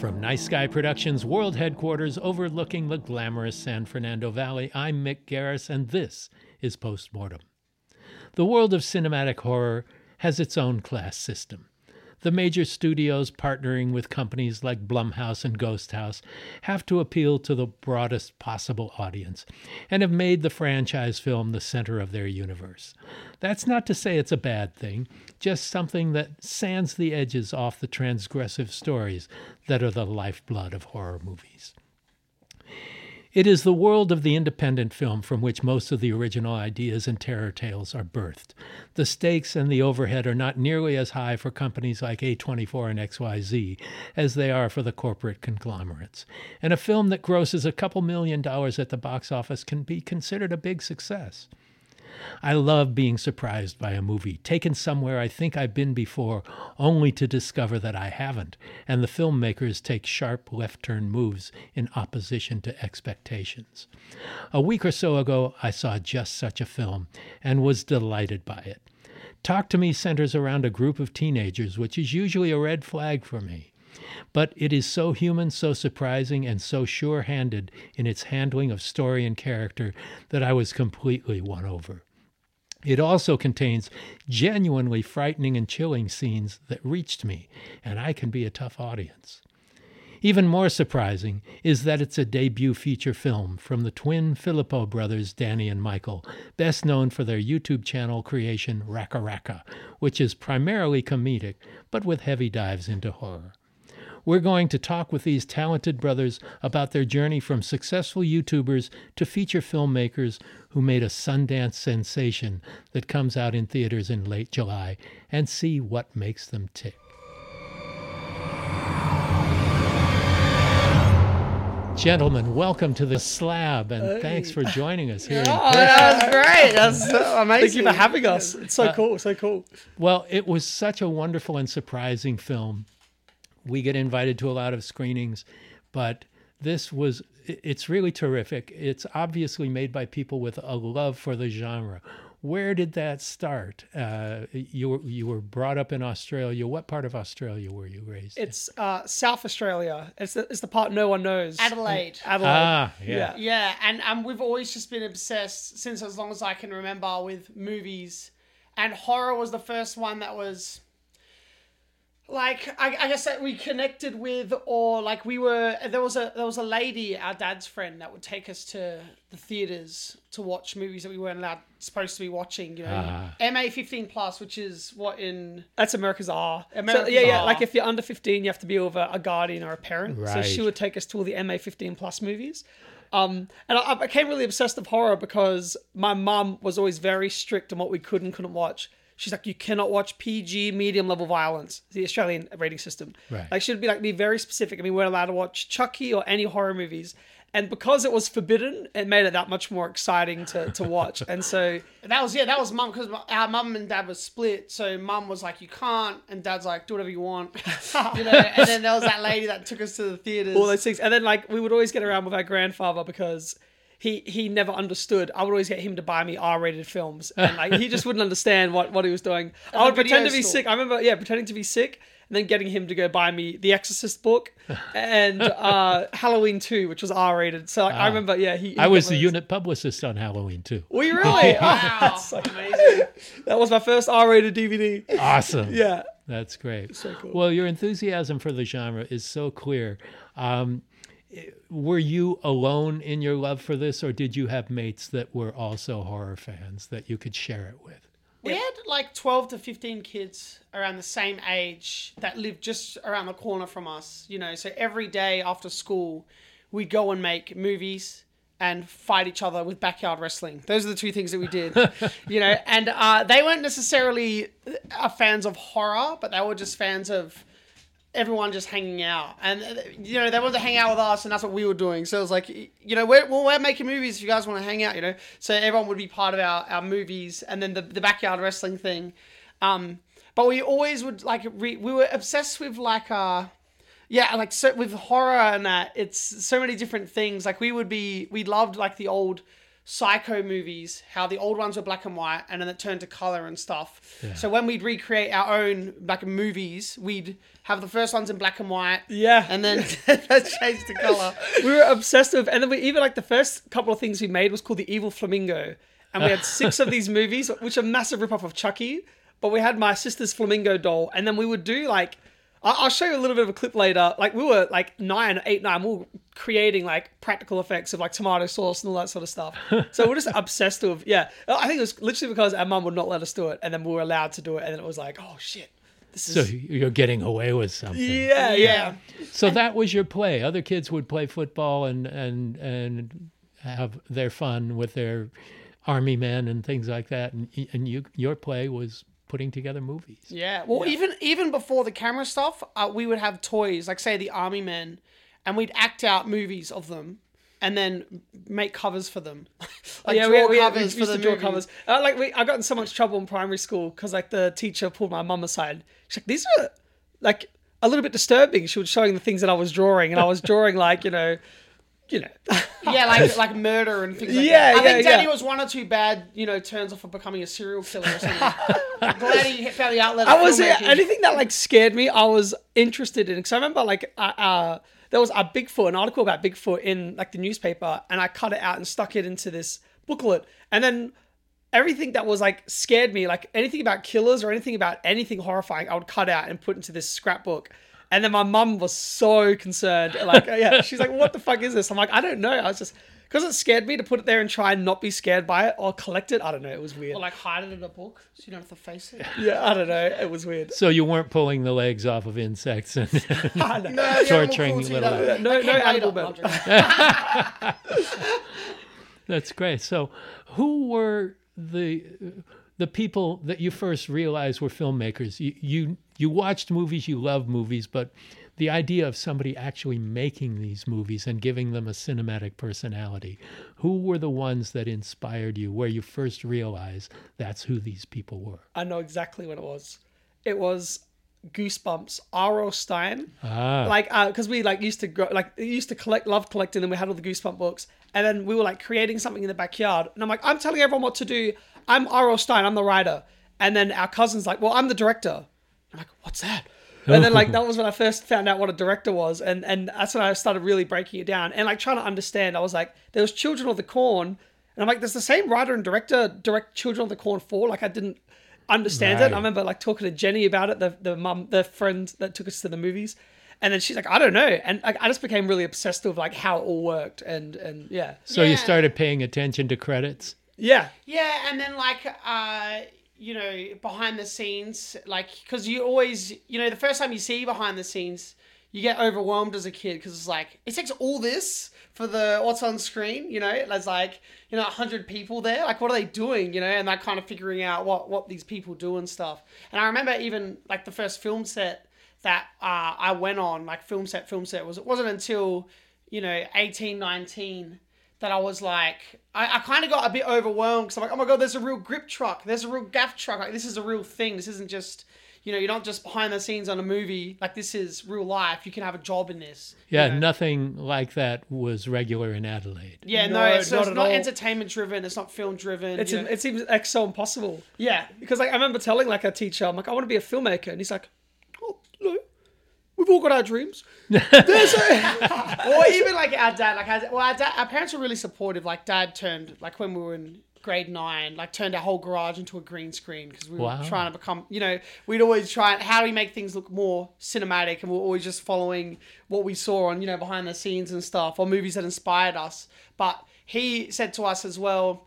From Nice Guy Productions World Headquarters overlooking the glamorous San Fernando Valley, I'm Mick Garris, and this is Postmortem. The world of cinematic horror has its own class system. The major studios partnering with companies like Blumhouse and Ghost House have to appeal to the broadest possible audience and have made the franchise film the center of their universe. That's not to say it's a bad thing, just something that sands the edges off the transgressive stories that are the lifeblood of horror movies. It is the world of the independent film from which most of the original ideas and terror tales are birthed. The stakes and the overhead are not nearly as high for companies like A24 and XYZ as they are for the corporate conglomerates. And a film that grosses a couple million dollars at the box office can be considered a big success. I love being surprised by a movie, taken somewhere I think I've been before, only to discover that I haven't, and the filmmakers take sharp left turn moves in opposition to expectations. A week or so ago, I saw just such a film and was delighted by it. Talk to Me centers around a group of teenagers, which is usually a red flag for me. But it is so human, so surprising, and so sure handed in its handling of story and character that I was completely won over. It also contains genuinely frightening and chilling scenes that reached me, and I can be a tough audience. Even more surprising is that it's a debut feature film from the twin Philippou brothers, Danny and Michael, best known for their YouTube channel creation RackaRacka, which is primarily comedic, but with heavy dives into horror. We're going to talk with these talented brothers about their journey from successful YouTubers to feature filmmakers who made a Sundance sensation that comes out in theaters in late July and see what makes them tick. Gentlemen, welcome to the slab, and thanks for joining us here. in Oh, that was great. That's so amazing. Thank you for having us. It's so uh, cool, so cool. Well, it was such a wonderful and surprising film. We get invited to a lot of screenings, but this was it's really terrific. It's obviously made by people with a love for the genre. Where did that start? Uh, you were you were brought up in Australia. What part of Australia were you raised? in? It's uh, South Australia. It's the, it's the part no one knows. Adelaide. Adelaide. ah, yeah. Yeah, and um, we've always just been obsessed since as long as I can remember with movies, and horror was the first one that was like I, I guess that we connected with, or like we were. There was a there was a lady, our dad's friend, that would take us to the theaters to watch movies that we weren't allowed supposed to be watching. You know, Ah. MA fifteen plus, which is what in That's America's R. America's so, yeah, yeah. R. Like if you're under 15, you have to be over a, a guardian or a parent. So she would take us to all the MA 15 plus movies. Um, and I, I became really obsessed with horror because my mum was always very strict on what we could and couldn't watch. She's like, you cannot watch PG medium level violence, the Australian rating system. Right. Like she'd be like, be very specific. I mean, we weren't allowed to watch Chucky or any horror movies. And because it was forbidden, it made it that much more exciting to, to watch. and so That was yeah, that was mum because our mum and dad was split. So mum was like, "You can't," and dad's like, "Do whatever you want," you know. And then there was that lady that took us to the theaters. all those things. And then like we would always get around with our grandfather because he he never understood. I would always get him to buy me R-rated films, and like he just wouldn't understand what what he was doing. I would pretend to be store. sick. I remember yeah, pretending to be sick. And then getting him to go buy me the Exorcist book and uh, Halloween 2, which was R-rated. So like, I remember, yeah, he. he I was the unit publicist on Halloween Two. We really? wow, so- amazing. that was my first R-rated DVD. Awesome. Yeah. That's great. So cool. Well, your enthusiasm for the genre is so clear. Um, were you alone in your love for this, or did you have mates that were also horror fans that you could share it with? We had like 12 to 15 kids around the same age that lived just around the corner from us, you know. So every day after school, we'd go and make movies and fight each other with backyard wrestling. Those are the two things that we did, you know. And uh, they weren't necessarily uh, fans of horror, but they were just fans of everyone just hanging out, and uh, you know they wanted to hang out with us, and that's what we were doing. So it was like, you know, we're well, we're making movies. If you guys want to hang out, you know, so everyone would be part of our our movies, and then the the backyard wrestling thing. Um, but we always would like re- we were obsessed with like uh yeah like so with horror and that it's so many different things like we would be we loved like the old psycho movies how the old ones were black and white and then it turned to color and stuff so when we'd recreate our own like movies we'd have the first ones in black and white Yeah. and then that changed to color we were obsessed with, and then we even like the first couple of things we made was called the Evil Flamingo, and we had six of these movies, which are massive ripoff of Chucky. But we had my sister's flamingo doll, and then we would do like, I'll show you a little bit of a clip later. Like we were like nine, eight, nine, we were creating like practical effects of like tomato sauce and all that sort of stuff. So we're just obsessed with, yeah. I think it was literally because our mum would not let us do it, and then we were allowed to do it, and then it was like, oh shit, this is. So you're getting away with something. yeah, yeah. So that was your play. Other kids would play football and and and have their fun with their army men and things like that. And and you your play was putting together movies. Yeah. Well, even even before the camera stuff, uh, we would have toys, like say the Army Men, and we'd act out movies of them, and then make covers for them. like yeah, draw we, we, covers we for the to draw movie. covers. Uh, like we, I got in so much trouble in primary school because like the teacher pulled my mum aside. She's like, "These are like a little bit disturbing." She was showing the things that I was drawing, and I was drawing like you know, you know, Yeah, like like murder and things like Yeah, that. I think yeah, Danny yeah. was one or two bad, you know, turns off for becoming a serial killer or something. Glad he found the outlet. I was filmmaking. anything that like scared me. I was interested in because I remember like uh, uh, there was a Bigfoot, an article about Bigfoot in like the newspaper, and I cut it out and stuck it into this booklet, and then everything that was like scared me, like anything about killers or anything about anything horrifying, I would cut out and put into this scrapbook. And then my mum was so concerned, like, yeah, she's like, "What the fuck is this?" I'm like, "I don't know." I was just because it scared me to put it there and try and not be scared by it or collect it. I don't know. It was weird. Or like hide it in a book so you don't have to face it. yeah, I don't know. It was weird. So you weren't pulling the legs off of insects and I. No, Torturing cruelty, little- that- No- that no animal later. I'm joking. That's great. So, who were the the people that you first realized were filmmakers? You you, you watched movies, you love movies, but the idea of somebody actually making these movies and giving them a cinematic personality. Who were the ones that inspired you? Where you first realized that's who these people were? I know exactly what it was. It was Goosebumps. R.O. Stine. Ah, Like, because we like used to go, like used to collect, love collecting, and we had all the Goosebump books, and then we were like creating something in the backyard, and I'm like, I'm telling everyone what to do. I'm R.O. Stine. I'm the writer, and then our cousin's like, well, I'm the director. I'm like, what's that? And then like that was when I first found out what a director was, and and that's when I started really breaking it down and like trying to understand. I was like, there was Children of the Corn, and I'm like, there's the same writer and director direct Children of the Corn for. Like I didn't understand it. I remember like talking to Jenny about it, the the mum, the friend that took us to the movies, and then she's like, I don't know, and like, I just became really obsessed with like how it all worked, and and yeah, so you started paying attention to credits. Yeah, Yeah, and then like uh, you know, behind the scenes, like because you always, you know, the first time you see behind the scenes, you get overwhelmed as a kid because it's like it takes all this for the what's on screen. You know, there's like you know, hundred people there. Like, what are they doing? You know, and like kind of figuring out what what these people do and stuff. And I remember even like the first film set that uh, I went on, like film set, film set was it wasn't until you know 18, 19 that I was like, I, I kind of got a bit overwhelmed because I'm like, oh my god, there's a real grip truck, there's a real gaff truck, like this is a real thing. This isn't just, you know, you're not just behind the scenes on a movie. Like this is real life. You can have a job in this. you Yeah, know? nothing like that was regular in Adelaide. Yeah, no, No, it's, not it's at not entertainment driven. It's not film driven. it's you know? it seems like so impossible. yeah, Because like I remember telling like a teacher, I'm like, I want to be a filmmaker, and he's like, Oh, no, we've all got our dreams. There's a or even like our dad, like our, well, our, dad, our parents were really supportive. Like dad turned, like when we were in grade nine, like turned our whole garage into a green screen because we Wow. were trying to become, you know, we'd always try how do we make things look more cinematic, and we we're always just following what we saw on, you know, behind the scenes and stuff, or movies that inspired us. But he said to us as well,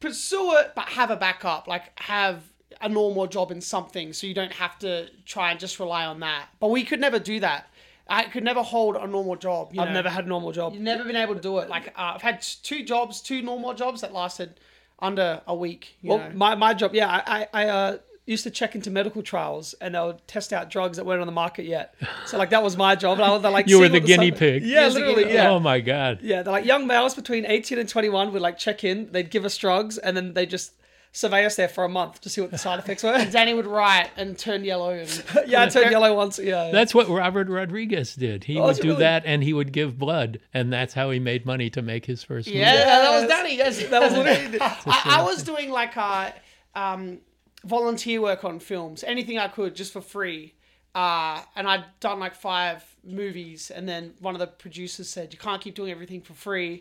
pursue it, but have a backup. Like have a normal job in something, so you don't have to try and just rely on that. But we could never do that. I could never hold a normal job. You I've know? never had a normal job. You've never been able to do it. Like uh, I've had two jobs, two normal jobs that lasted under a week. You Well, know? my, my job, yeah, I, I, I uh, used to check into medical trials and they would test out drugs that weren't on the market yet. So like that was my job. And I would like You were the guinea side- pig. Yeah, literally. Yeah. Oh my god. Yeah, they're like young males between 18 and 21 would like check in, they'd give us drugs, and then they just survey us there for a month to see what the side effects were. Danny would write and turn yellow. And yeah, I turned yellow once. Yeah. That's what Robert Rodriguez did. He Oh, would do really? that and he would give blood and that's how he made money to make his first movie. Yeah, that was Danny. Yes, That was literally- I, I was doing like uh, um, volunteer work on films, anything I could, just for free. Uh, and I'd done like five movies, and then one of the producers said, "You can't keep doing everything for free."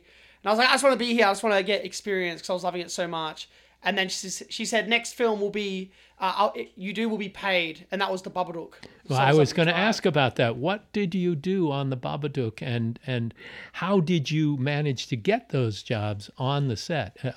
And I was like, "I just want to be here. I just want to get experience because I was loving it so much." And then she, she said, "Next film will be, uh, you do will be paid," and that was the Babadook. Well, I was going to ask about that. What did you do on the Babadook, and and how did you manage to get those jobs on the set uh,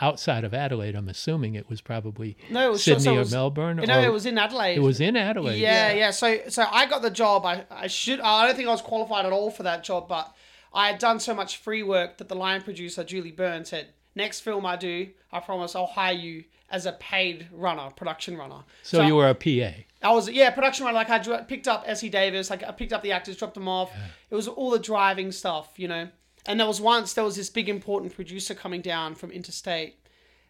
outside of Adelaide? I'm assuming it was probably No, it was Sydney so it or was- Melbourne. No, or- it was in Adelaide. It was in Adelaide. Yeah, yeah. So so I got the job. I, I should I don't think I was qualified at all for that job, but I had done so much free work that the line producer Julie Byrne said, "Next film I do, I promise I'll hire you as a paid runner, production runner." So, you were a PA. I was yeah, production runner. Like I picked up Essie Davis, like I picked up the actors, dropped them off. It was all the driving stuff, you know. And there was once there was this big important producer coming down from interstate,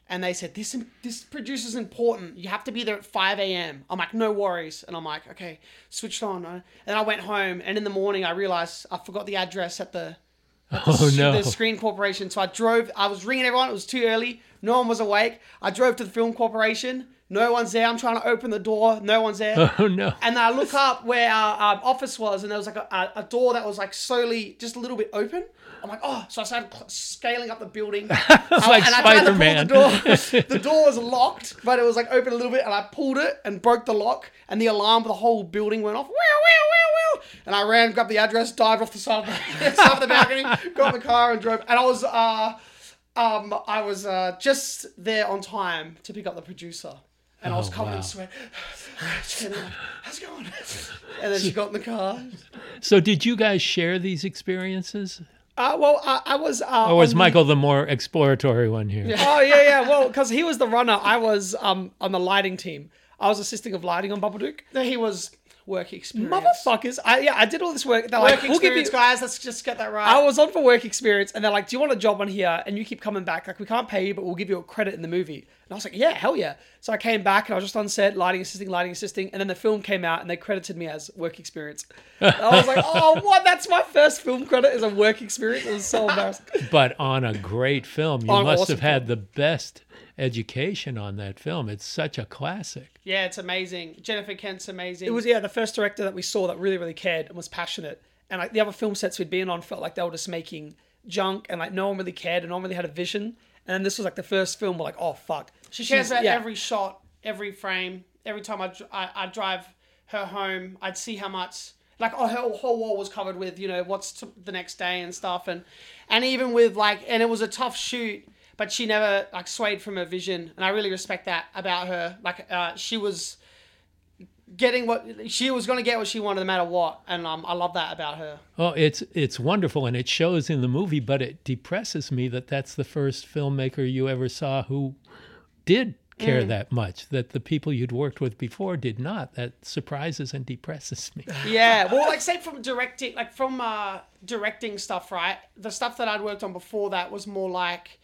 and they said this this producer's important. You have to be there at five a.m. I'm like no worries, and I'm like okay, switched on. And I went home, and in the morning I realized I forgot the address at the Oh no. the Screen Corporation. So I drove. I was ringing everyone. It was too early. No one was awake. I drove to the Film Corporation. No one's there. I'm trying to open the door. No one's there. Oh no. And I look up where our um, office was, and there was like a, a, a door that was like slowly just a little bit open. I'm like, oh, so I started scaling up the building. it's like Spider-Man. The door. the door was locked, but it was like open a little bit, and I pulled it and broke the lock, and the alarm for the whole building went off. Wow, wow, wow, wow. And I ran, grabbed the address, dived off the side of the, side of the balcony, got in the car, and drove. And I was, uh, um, I was uh, just there on time to pick up the producer. And I was Oh, covered wow. in sweat. And like, How's it going? And then she got in the car. So did you guys share these experiences, Uh, well, I, I was. Uh, or was on the- Michael the more exploratory one here? Oh yeah, yeah. Well, because he was the runner, I was um on the lighting team. I was assisting of lighting on Babadook. No, he was work experience. Motherfuckers! I yeah, I did all this work. They're Work like, we'll give you. guys. Let's just get that right. I was on for work experience, and they're like, "Do you want a job on here?" And you keep coming back. Like, we can't pay you, but we'll give you a credit in the movie. And I was like, "Yeah, hell yeah!" So I came back, and I was just on set, lighting assisting, lighting assisting, and then the film came out, and they credited me as work experience. And I was like, "Oh, what? That's my first film credit is a work experience." It was so embarrassing. But on a great film, you On must awesome have had the best education on that film. It's such a classic. yeah, it's amazing. Jennifer Kent's amazing. It was yeah, the first director that we saw that really, really cared and was passionate. And like the other film sets we'd been on felt like they were just making junk, and like no one really cared, and no one really had a vision. And then this was like the first film. We're like, oh fuck, She cares She's- about yeah. every shot, every frame. Every time I, dr- I, I drive her home, I'd see how much. Like, oh, her whole wall was covered with, you know, what's t- the next day and stuff, and and even with like, and it was a tough shoot, but she never like swayed from her vision, and I really respect that about her. Like, uh, she was getting what she was going to get what she wanted no matter what, and um, I love that about her. Oh, it's it's wonderful, and it shows in the movie. But it depresses me that that's the first filmmaker you ever saw who did Mm. care that much. That the people you'd worked with before did not. That surprises and depresses me. Yeah, well, like say from directing, like from uh, directing stuff, right? The stuff that I'd worked on before that was more like,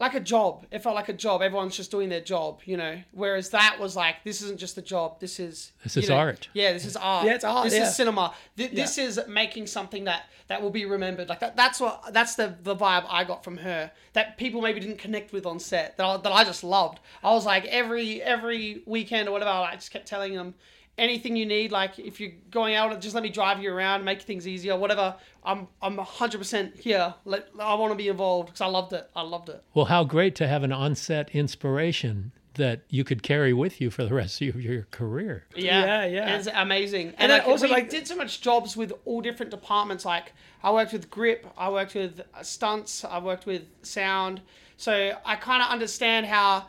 like a job. It felt like a job. Everyone's just doing their job, you know. Whereas that was like, this isn't just a job. This is This is know, art. Yeah, this is art. Yeah, it's art, This yeah. is cinema. Th- This is making something that that will be remembered. Like that. That's what. That's the the vibe I got from her. That people maybe didn't connect with on set. That I, that I just loved. I was like every every weekend or whatever. I just kept telling them anything you need. Like if you're going out, just let me drive you around, make things easier, whatever. I'm I'm hundred percent here. Let I want to be involved because I loved it. I loved it. Well, how great to have an on-set inspiration that you could carry with you for the rest of your career. Yeah, Yeah, yeah. It's amazing. And, And like, then also, we like- did so much jobs with all different departments. Like I worked with grip, I worked with uh, stunts, I worked with sound. So I kind of understand how.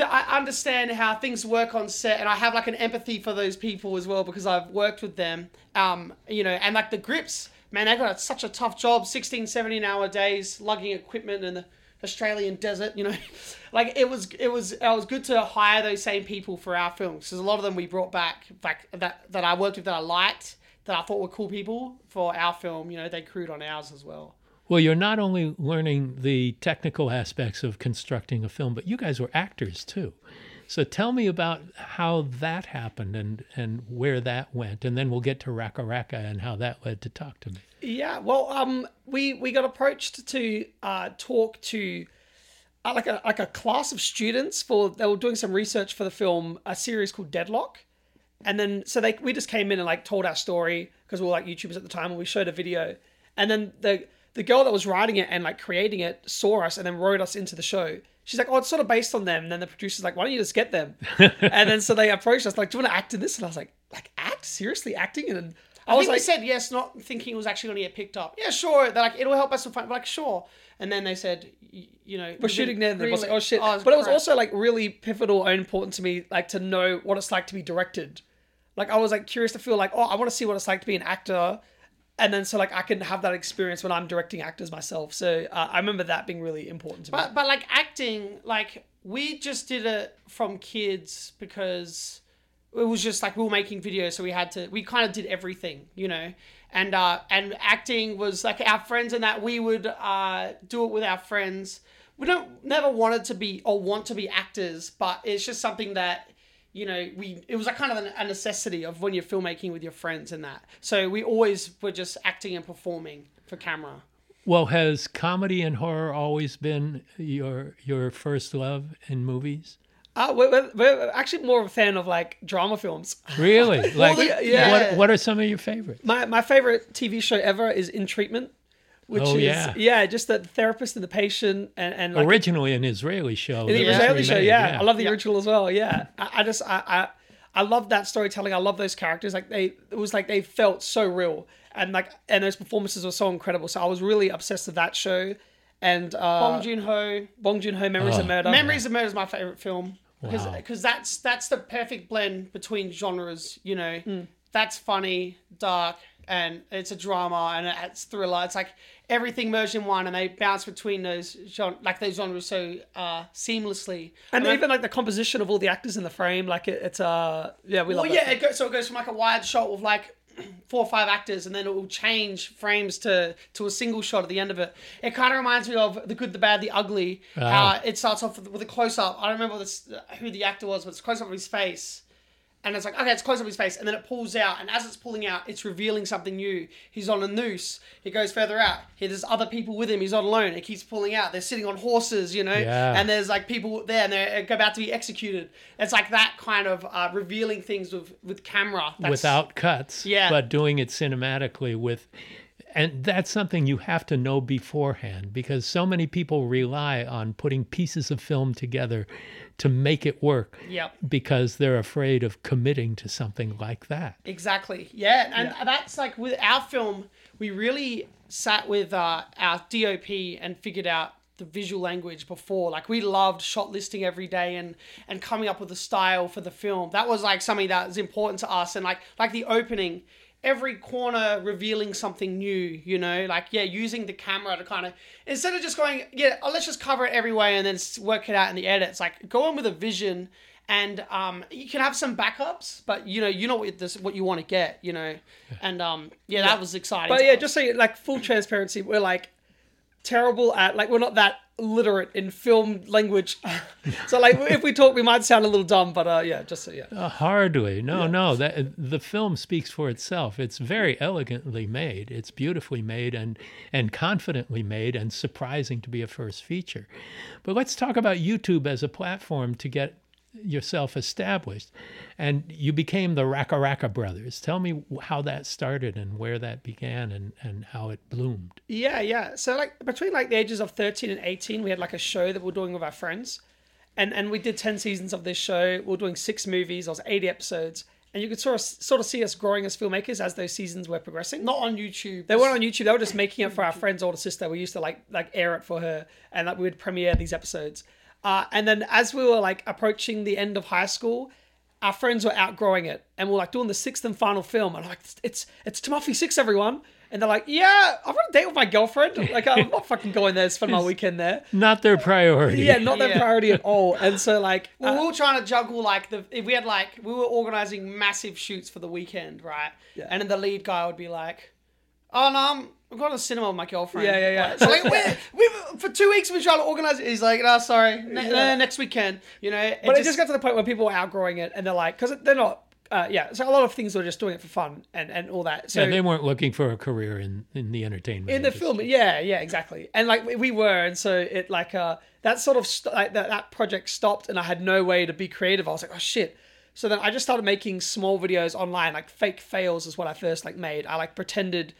I understand how things work on set, and I have like an empathy for those people as well because I've worked with them. Um, you know, and like the grips, man, they got such a tough job 16, 17 hour days, lugging equipment and the, Australian desert, you know. like it was it was it was good to hire those same people for our films because a lot of them we brought back like that that I worked with that I liked that I thought were cool people for our film. You know, they crewed on ours as well. Well, you're not only learning the technical aspects of constructing a film, but you guys were actors too. So tell me about how that happened and, and where that went, and then we'll get to RackaRacka and how that led to Talk to Me. Yeah, well, um, we we got approached to uh, talk to uh, like a like a class of students for they were doing some research for the film, a series called Deadlock, and then so they we just came in and like told our story because we were like YouTubers at the time, and we showed a video, and then the the girl that was writing it and like creating it saw us and then wrote us into the show. She's like, oh, it's sort of based on them. And then the producer's like, why don't you just get them? and then so they approached us like, do you want to act in this? And I was like, like act seriously acting? And I, I was like, they said yes, not thinking it was actually going to get picked up. Yeah, sure. They're like, it'll help us to find. Like, sure. And then they said, you know, we're shooting there. And I was like, oh shit! Oh, it's but it was also like really pivotal and important to me, like to know what it's like to be directed. Like I was like curious to feel like, oh, I want to see what it's like to be an actor, and then so like I can have that experience when I'm directing actors myself. So uh, I remember that being really important to me. But but like acting, like we just did it from kids because it was just like we were making videos, so we had to. We kind of did everything, you know. And uh, and acting was like our friends, and that we would uh, do it with our friends. We don't never wanted to be or want to be actors, but it's just something that you know we it was a kind of a necessity of when you're filmmaking with your friends and that. So we always were just acting and performing for camera. Well, has comedy and horror always been your your first love in movies? uh, we're, we're, actually more of a fan of like drama films. Really? Like, the- yeah. what, what are some of your favorites? My my favorite TV show ever is In Treatment, which Oh, is yeah. just the therapist and the patient and and like Originally an Israeli show. the Israeli show. remade, Yeah. I love the original as well. Yeah, I, I just I, I I love that storytelling. I love those characters. Like they, it was like they felt so real, and like and those performances were so incredible. So I was really obsessed with that show. And uh, Bong Joon Ho, Bong Joon Ho, Memories of Oh. Murder. Memories of Murder is my favorite film because Wow. that's that's the perfect blend between genres. You know, Hmm. that's funny, dark, and it's a drama and it's thriller. It's like everything merged in one, and they bounce between those gen- like those genres so uh, seamlessly. and even like the composition of all the actors in the frame, like it, it's uh yeah we love it. well, yeah, it goes, so it goes from like a wide shot with like four or five actors, and then it will change frames to to a single shot at the end of it. It kind of reminds me of the good, the bad, the ugly. How it starts off with, with a close up. I don't remember this, who the actor was, but it's close up of his face. And it's like, okay, it's close up his face, and then it pulls out, and as it's pulling out, it's revealing something new. He's on a noose. He goes further out. Here, there's other people with him. He's not alone. It keeps pulling out. They're sitting on horses, you know, Yeah. and there's like people there, and they're about to be executed. It's like that kind of uh, revealing things with with camera That's, without cuts, Yeah. but doing it cinematically with and that's something you have to know beforehand because so many people rely on putting pieces of film together to make it work Yep. because they're afraid of committing to something like that. Exactly. Yeah, and that's like with our film, we really sat with uh, our DOP and figured out the visual language before. Like we loved shot listing every day and and coming up with a style for the film. That was like something that was important to us. And like like the opening, every corner revealing something new. You know, like yeah, using the camera to kind of instead of just going yeah, oh, let's just cover it every way and then work it out in the edits. Like go in with a vision and um, you can have some backups, but you know, you know what this what you want to get, you know, and um, yeah, that was exciting. But yeah, us. just so you, like full transparency, we're like terrible at like we're not that literate in film language. so like if we talk, we might sound a little dumb, but uh, yeah, just so yeah. Uh, hardly. No, no. That the film speaks for itself. It's very elegantly made. It's beautifully made and and confidently made and surprising to be a first feature. But let's talk about YouTube as a platform to get yourself established. And you became the RackaRacka Brothers. Tell me how that started and where that began and, and how it bloomed. Yeah, yeah. So like between like the ages of 13 and 18, we had like a show that we were doing with our friends. And and we did 10 seasons of this show. We were doing six movies, there was 80 episodes. And you could sort of sort of see us growing as filmmakers as those seasons were progressing. not on YouTube. They weren't on YouTube. They were just making it for our friend's older sister. We used to like like air it for her, and like we would premiere these episodes. Uh, and then as we were like approaching the end of high school, our friends were outgrowing it, and we're like doing the sixth and final film. And I'm like, it's it's Timothy Six, everyone. And they're like, yeah, I'm on a date with my girlfriend. Like, I'm not fucking going there to spend my weekend there. Not their priority. Yeah, not their Yeah. priority at all. And so, like, Well, uh, we were trying to juggle like the if we had like we were organizing massive shoots for the weekend, right? Yeah. And then the lead guy would be like, "Oh no, I'm, I'm going to the cinema with my girlfriend." Yeah, yeah, yeah. So like we we for two weeks we tried to organize it. He's like, "No, sorry, ne- Yeah. uh, next weekend." You know, it but it just got to the point where people were outgrowing it and they're like, because they're not, uh, yeah. So a lot of things were just doing it for fun and, and all that. So Yeah, they weren't looking for a career in, in the entertainment in the industry. film yeah yeah exactly and like we- we were and so it like uh that sort of st- like that, that project stopped and i had no way to be creative i was like oh shit so then i just started making small videos online like fake fails is what i first like made i like pretended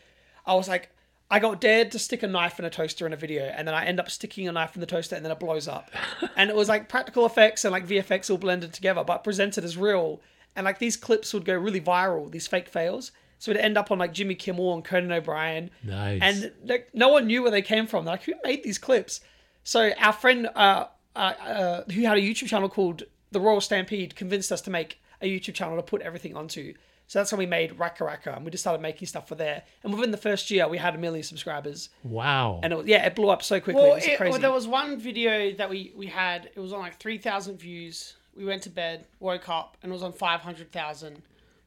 i was like I got dared to stick a knife in a toaster in a video, and then I end up sticking a knife in the toaster, and then it blows up. and it was like practical effects and like VFX all blended together, but presented as real. And like these clips would go really viral, these fake fails. So it'd end up on like Jimmy Kimmel and Conan O'Brien. Nice. And like, no one knew where they came from. They're like, who made these clips? So our friend uh, uh, uh, who had a YouTube channel called The Royal Stampede convinced us to make a YouTube channel to put everything onto. So that's when we made RackaRacka, and we just started making stuff for there. And within the first year, we had a million subscribers, Wow. and it was, yeah, it blew up so quickly. Well, it was it- crazy. well, there was one video that we we had. It was on like three thousand views. We went to bed, woke up, and it was on five hundred thousand.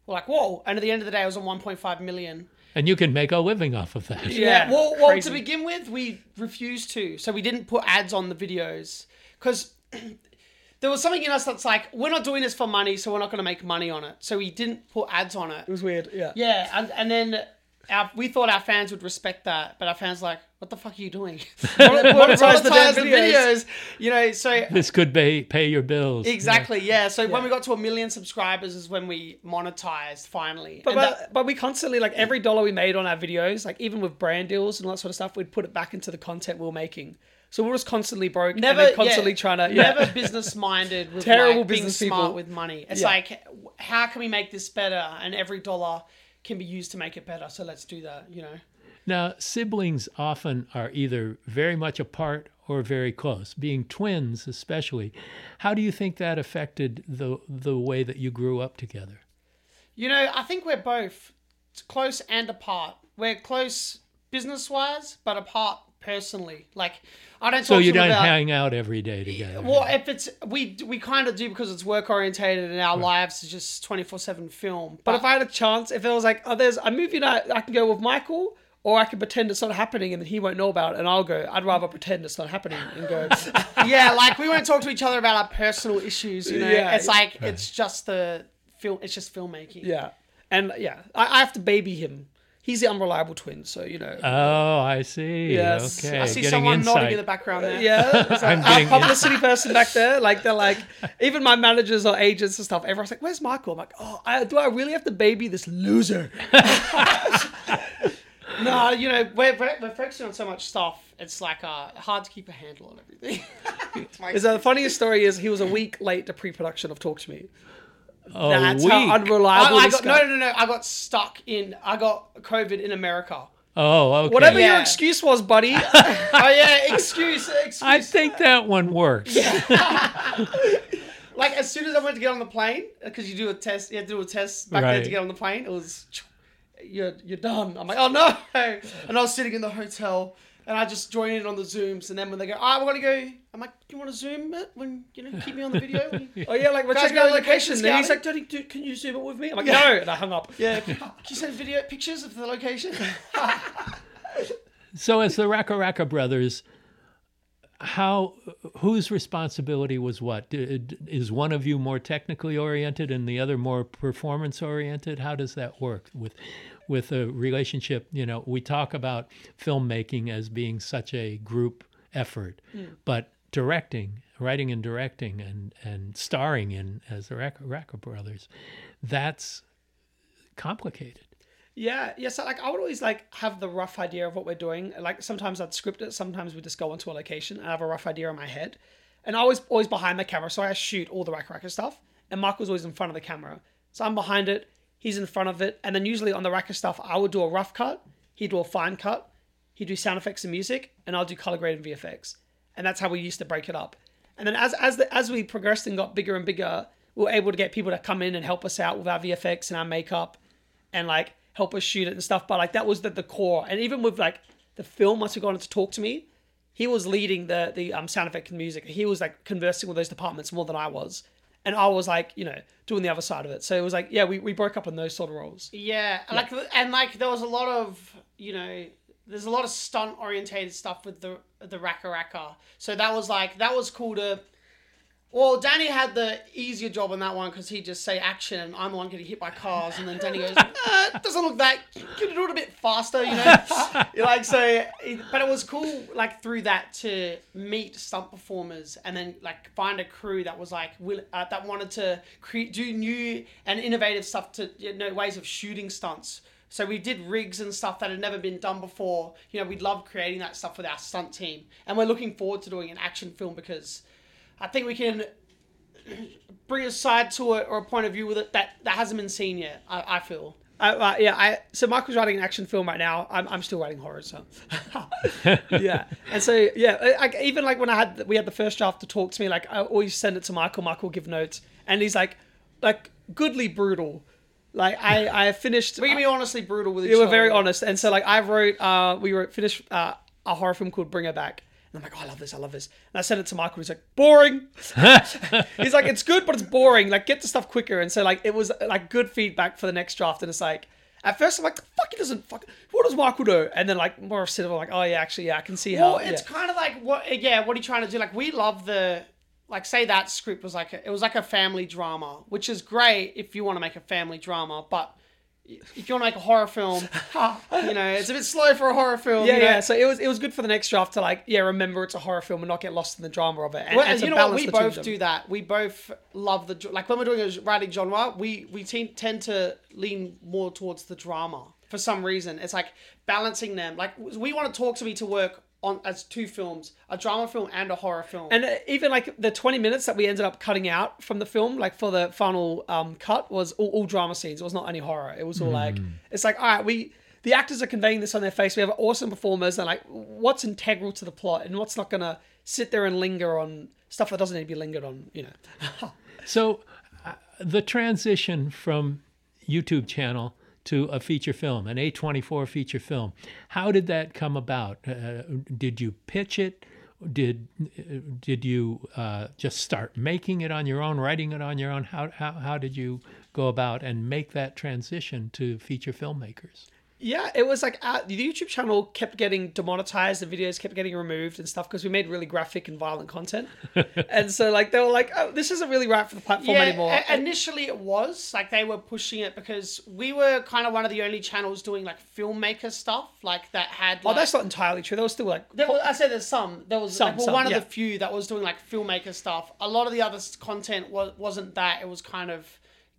We're like, whoa! And at the end of the day, it was on one point five million. and you can make a living off of that. Yeah, Well, well, crazy. to begin with, we refused to. So we didn't put ads on the videos because there was something in us that's like, we're not doing this for money, so we're not going to make money on it. So we didn't put ads on it. it was weird. Yeah. Yeah, and, and then our, we thought our fans would respect that, but our fans were like, what the fuck are you doing? Monetize the damn Monetize videos. You know, so This could pay, pay your bills. Exactly, yeah. So when we got to a million subscribers is when we monetized finally. But, but, that- but we constantly like every dollar we made on our videos, like even with brand deals and all that sort of stuff, we'd put it back into the content we were making. So we we're just constantly broke, never and constantly yeah, trying to yeah. never business minded with Terrible like, being business smart people. with money. It's Yeah. like how can we make this better? And every dollar can be used to make it better. So let's do that. You know. Now, siblings often are either very much apart or very close. Being twins, especially, how do you think that affected the the way that you grew up together? You know, I think we're both close and apart. We're close business wise, but apart personally. Like I don't talk So you don't about. hang out every day together. Well, if it's we we kind of do because it's work orientated and our lives is just twenty four seven film. But if I had a chance, if it was like, oh, there's a movie night, I can go with Michael, or I can pretend it's not happening and then he won't know about it, and I'll go. I'd rather pretend it's not happening and go. yeah, like we won't talk to each other about our personal issues. You know, Yeah. it's like it's just the film. It's just filmmaking. yeah, and yeah, I, I have to baby him. He's the unreliable twin, so you know. oh, I see. Yes. Okay, I see getting someone insight. nodding in the background there. yeah, like I'm our getting publicity person back there, like they're like, even my managers or agents and stuff. Everyone's like, "Where's Michael?" I'm like, "Oh, I, do I really have to baby this loser?" No, you know, we're, we're, we're focusing on so much stuff. It's like uh, hard to keep a handle on everything. It's Is that the funniest story? Is he was a week late to pre-production of Talk to Me. Oh, That's week. how I, unreliable I this got guy. no, no, no. I got stuck in. I got COVID in America. oh, okay. Whatever your excuse was, buddy. Oh yeah, excuse, excuse. I think that one works. Yeah. like as soon as I went to get on the plane, because you do a test, you have to do a test back Right. to get on the plane. It was, you're you're done. I'm like, oh no, and I was sitting in the hotel, and I just joined in on the zooms, and then when they go, all right, we're gonna go. I'm like, do you want to zoom it when you know keep me on the video? When you- oh yeah, like we're Guys, checking go out to location. location And he's like, scouting. "Danny, dude, can you zoom it with me?" I'm like, "No," and I hung up. yeah, can you send video pictures of the location? So, as the RackaRacka brothers, how whose responsibility was what? D- d- Is one of you more technically oriented and the other more performance oriented? How does that work with with a relationship? You know, we talk about filmmaking as being such a group effort, hmm. but directing, writing and directing, and and starring in as the Raka brothers, that's complicated. Yeah, yeah. So like, I would always like have the rough idea of what we're doing. Like sometimes I'd script it. Sometimes we just go into a location and I have a rough idea in my head. And I was always behind the camera, so I shoot all the RackaRacka stuff. And was always in front of the camera, so I'm behind it. He's in front of it, and then usually on the RackaRacka stuff, I would do a rough cut. He'd do a fine cut. He'd do sound effects and music, and I'll do color grade and VFX. And that's how we used to break it up. And then as as the, as we progressed and got bigger and bigger, we were able to get people to come in and help us out with our VFX and our makeup and like help us shoot it and stuff. But like that was the, the core. And even with like the film, once we got him to talk to me, he was leading the the um, sound effect and music. He was like conversing with those departments more than I was. And I was like, you know, doing the other side of it. So it was like, yeah, we, we broke up on those sort of roles. Yeah, like and like there was a lot of you know, there's a lot of stunt orientated stuff with the the RackaRacka. So that was like that was cool to. Well, Danny had the easier job on that one because he'd just say action, and I'm the one getting hit by cars, and then Danny goes, uh, it "Doesn't look that. You do it a bit faster?" You know, like so. But it was cool, like through that to meet stunt performers, and then like find a crew that was like will uh, that wanted to create do new and innovative stuff to you know ways of shooting stunts. So we did rigs and stuff that had never been done before. You know, we love creating that stuff with our stunt team, and we're looking forward to doing an action film because I think we can bring a side to it or a point of view with it that, that hasn't been seen yet. I, I feel. I, uh, yeah, I so Michael's writing an action film right now. I'm, I'm still writing horror, so yeah. And so yeah, I, I- even like when I had we had the first draft to talk to me, like I always send it to Michael. Michael will give notes, and he's like, like goodly brutal. Like I I finished. We can be honestly brutal with each other. we were very honest, and so like I wrote, uh, we wrote finished uh, a horror film called Bring Her Back. And I'm like, oh, I love this, I love this. And I sent it to Michael. He's like, boring. he's like, it's good, but it's boring. Like, get the stuff quicker. And so like, it was like good feedback for the next draft. And it's like, at first I'm like, fuck, he doesn't fuck. What does Michael do? And then like more of I'm like, oh yeah, actually, yeah, I can see how. Well, it's yeah. kind of like what, yeah, what are you trying to do? Like, we love the, like, say that script was like, a, it was like a family drama, which is great if you want to make a family drama, but if you want to make a horror film, you know, it's a bit slow for a horror film. Yeah, you know? yeah. So it was it was good for the next draft to like yeah remember it's a horror film and not get lost in the drama of it. And, Well, and you know what? We the two of both do that. We both love the like when we're doing a writing genre. We we te- tend to lean more towards the drama for some reason. It's like balancing them. Like we want to talk to me to work on as two films, a drama film and a horror film. And uh, even like the 20 minutes that we ended up cutting out from the film, like for the final um, cut, was all, all drama scenes. It was not any horror. It was all like, it's like, all right, we, the actors are conveying this on their face. We have awesome performers, and like, what's integral to the plot and what's not going to sit there and linger on stuff that doesn't need to be lingered on, you know? So, uh, the transition from YouTube channel to a feature film, an A24 feature film, how did that come about? Uh, did you pitch it? Did did you uh, just start making it on your own, writing it on your own? How, how how did you go about and make that transition to feature filmmakers? Yeah, it was like uh, the YouTube channel kept getting demonetized, the videos kept getting removed and stuff because we made really graphic and violent content. and so, like, they were like, oh, this isn't really right for the platform anymore. i- initially it was like they were pushing it because we were kind of one of the only channels doing like filmmaker stuff, like that had. oh, that's not entirely true. There was still like, There was, I said there's some. There was Some, like, well, some, one of yeah. the few that was doing like filmmaker stuff. A lot of the other content was wasn't that. It was kind of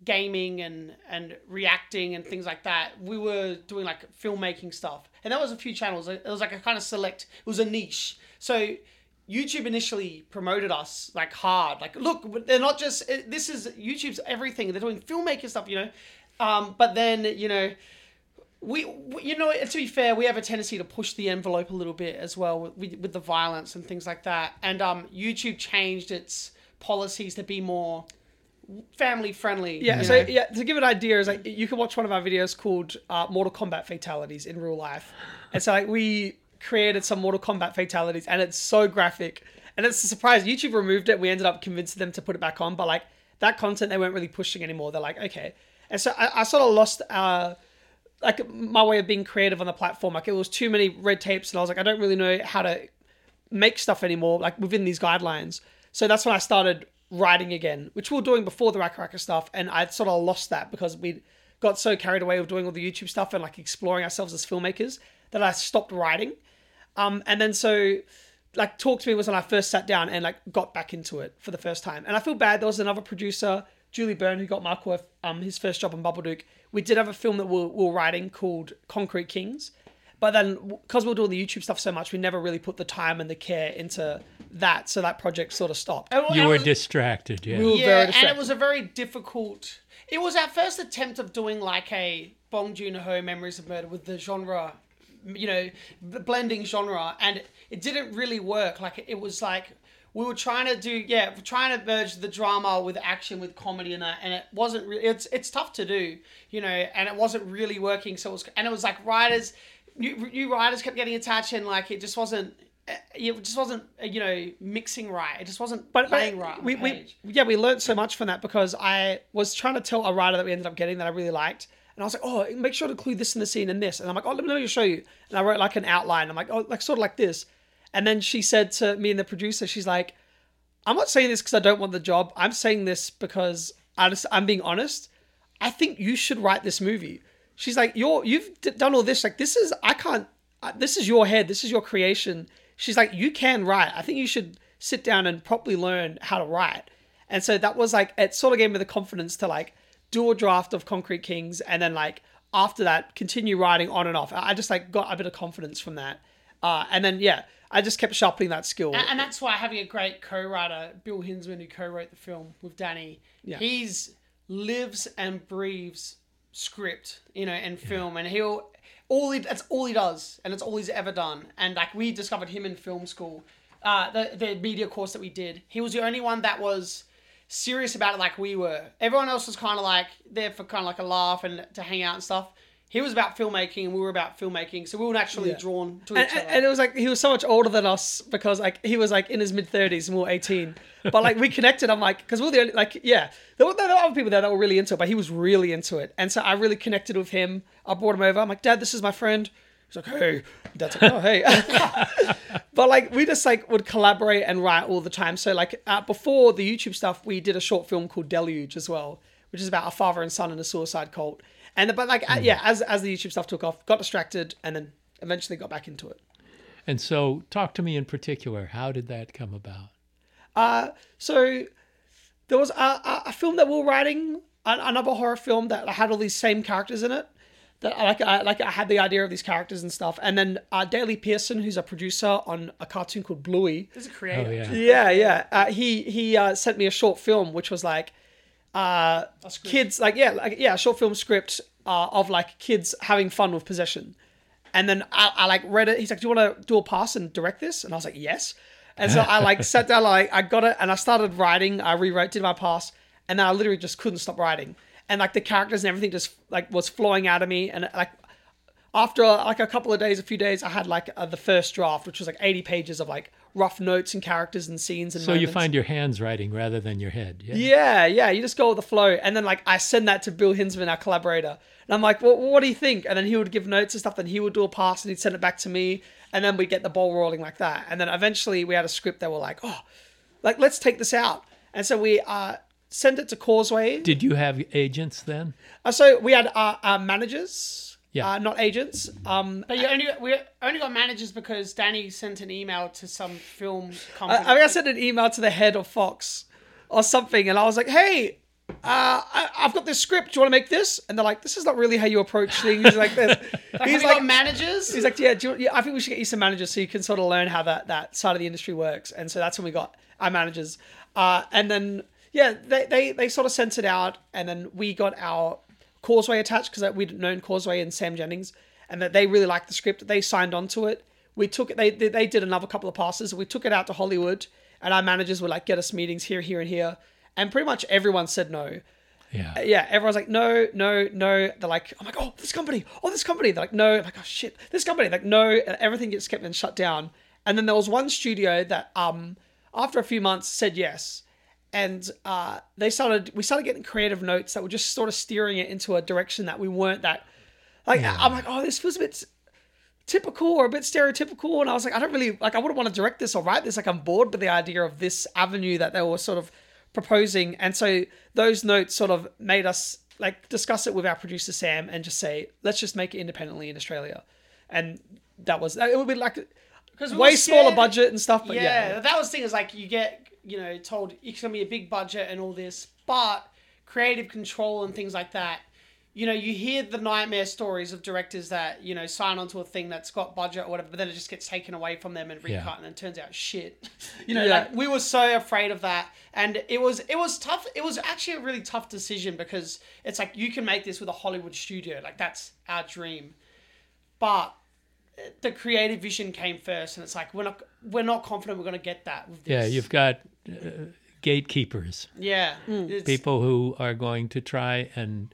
gaming and and reacting and things like that. We were doing like filmmaking stuff, and that was a few channels. It was like a kind of select. It was a niche. So. YouTube initially promoted us like hard. Like, look, they're not just. This is YouTube's everything. They're doing filmmaker stuff, you know. Um, but then you know, we, we you know to be fair we have a tendency to push the envelope a little bit as well with, with the violence and things like that and um youtube changed its policies to be more family friendly yeah. So know? yeah, to give an idea, is like you can watch one of our videos called uh, "Mortal Kombat Fatalities in Real Life," and so like we created some Mortal Kombat fatalities, and it's so graphic, and it's a surprise. YouTube removed it. We ended up convincing them to put it back on, but like that content they weren't really pushing anymore. They're like, okay, and so I, I sort of lost. Uh, like my way of being creative on the platform. Like it was too many red tapes, and I was like, I don't really know how to make stuff anymore, like within these guidelines. So that's when I started writing again, which we were doing before the RackaRacka stuff, and I'd sort of lost that because we got so carried away with doing all the YouTube stuff and like exploring ourselves as filmmakers that I stopped writing. Um, and then so like talk to me was when I first sat down and like got back into it for the first time. And I feel bad. There was another producer, Julie Byrne, who got Michael um his first job on Babadook. We did have a film that we were, we were writing called Concrete Kings, but then because we were doing the YouTube stuff so much, we never really put the time and the care into that. So that project sort of stopped. And- You and were was- distracted, yeah. We were yeah very and it was a very difficult it was our first attempt of doing like a bong joon-ho memories of murder with the genre you know the blending genre and it didn't really work like it was like we were trying to do yeah, we're trying to merge the drama with action with comedy and that, and it wasn't. Re- it's it's tough to do, you know, and it wasn't really working. So it was, and it was like writers, new, new writers kept getting attached, and like it just wasn't. Eh, it just wasn't, eh, you know, mixing right. It just wasn't but, playing but right. we, we yeah we learned so much from that because I was trying to tell a writer that we ended up getting that I really liked, and I was like, oh, make sure to include this in the scene and this, and I'm like, oh, let me, let me show you, and I wrote like an outline. I'm like, oh, like sort of like this, and then she said to me and the producer, she's like, I'm not saying this because I don't want the job. I'm saying this because I just, I'm being honest. I think you should write this movie. She's like, you're you've d- done all this. Like this is I can't. uh, This is your head. This is your creation. She's like, you can write. I think you should sit down and properly learn how to write. And so that was like it sort of gave me the confidence to like do a draft of Concrete Kings and then like after that continue writing on and off. I just like got a bit of confidence from that. Uh, and then yeah, I just kept sharpening that skill. And, and that's why having a great co-writer, Bill Hinzman, who co-wrote the film with Danny, Yeah. he's lives and breathes script, you know, and film, and he'll all he that's all he does, and it's all he's ever done. And like we discovered him in film school, uh, the the media course that we did. He was the only one that was serious about it, like we were. Everyone else was kind of like there for kind of like a laugh and to hang out and stuff. He was about filmmaking, and we were about filmmaking, so we were naturally Yeah. drawn to and, each other. and it was like he was so much older than us because like he was like in his mid thirties and we were eighteen. But like we connected. I'm like because we we're the only like yeah there were, there were other people there that were really into it, but he was really into it, and so I really connected with him. I brought him over. I'm like, Dad, this is my friend. He's like, Hey. Dad's like, Oh hey. but like we just like would collaborate and write all the time. So like uh, before the YouTube stuff, we did a short film called Deluge as well, which is about a father and son in a suicide cult. And but like uh, yeah, as as the YouTube stuff took off, got distracted, and then eventually got back into it. And so, talk to me in particular. How did that come about? Uh, so there was a, a, a film that we were writing, an, another horror film that had all these same characters in it. That I like, I like I had the idea of these characters and stuff, and then uh, Daley Pearson, who's a producer on a cartoon called Bluey, He's a creator. Oh, yeah. yeah, yeah. Uh, he he uh, sent me a short film which was like uh, script. kids like yeah like yeah a short film script uh, of like kids having fun with possession, and then I, I like read it. He's like, "Do you want to do a pass and direct this?" And I was like, "Yes." And so I like sat down, like I got it, and I started writing. I rewrote, did my pass, and then I literally just couldn't stop writing. And like the characters and everything just like was flowing out of me, and like after like a couple of days, a few days, I had like uh, the first draft, which was like 80 pages of like rough notes and characters and scenes and So you find your hands writing rather than your head. Yeah. Yeah, yeah, you just go with the flow. And then like I send that to Bill Hinzman, our collaborator. And I'm like, well, what do you think? And then he would give notes and stuff, then he would do a pass and he'd send it back to me. And then we get the ball rolling like that. And then eventually we had a script that were like, oh, like let's take this out. And so we uh sent it to Causeway. Did you have agents then? Uh, so we had our, uh managers, Yeah. uh, not agents. Um But you only we only got managers because Danny sent an email to some film I, company. I mean, I sent an email to the head of Fox or something, and I was like, "Hey, uh, I, I've got this script. Do you want to make this?" And they're like, "This is not really how you approach things like this." Have he's you like, got managers. he's like, "Yeah, do you, yeah, I think we should get you some managers so you can sort of learn how that that side of the industry works." And so that's when we got our managers, uh, and then yeah, they, they they sort of sent it out, and then we got our Causeway attached because we'd known Causeway and Sam Jennings, and that they really liked the script. They signed on to it. We took it. They they did another couple of passes. We took it out to Hollywood, and our managers would like get us meetings here, here, and here, and pretty much everyone said no. Yeah. Yeah, everyone's like, no, no, no. They're like, I'm like, oh, this company, oh, this company. They're like, no. I'm like, oh shit, this company. Like, no. And everything gets kept and shut down. And then there was one studio that, um, after a few months, said yes, and uh, they started. We started getting creative notes that were just sort of steering it into a direction that we weren't that. Like, I'm like, oh, this feels a bit typical or a bit stereotypical. And I was like, I don't really like. I wouldn't want to direct this or write this. Like, I'm bored with the idea of this avenue that they were sort of proposing. And so those notes sort of made us like discuss it with our producer Sam and just say, let's just make it independently in Australia. And that was it. Would be like Because we way smaller budget and stuff. But yeah, yeah, that was the thing is like you get you know told it's gonna be a big budget and all this, but creative control and things like that. You know, you hear the nightmare stories of directors that you know sign onto a thing that's got budget or whatever, but then it just gets taken away from them and recut, Yeah. and it turns out shit. You know, Yeah. like we were so afraid of that, and it was it was tough. It was actually a really tough decision because it's like you can make this with a Hollywood studio, like that's our dream, but the creative vision came first, and it's like we're not we're not confident we're going to get that. With this. Yeah, you've got uh, gatekeepers, yeah It's- people who are going to try and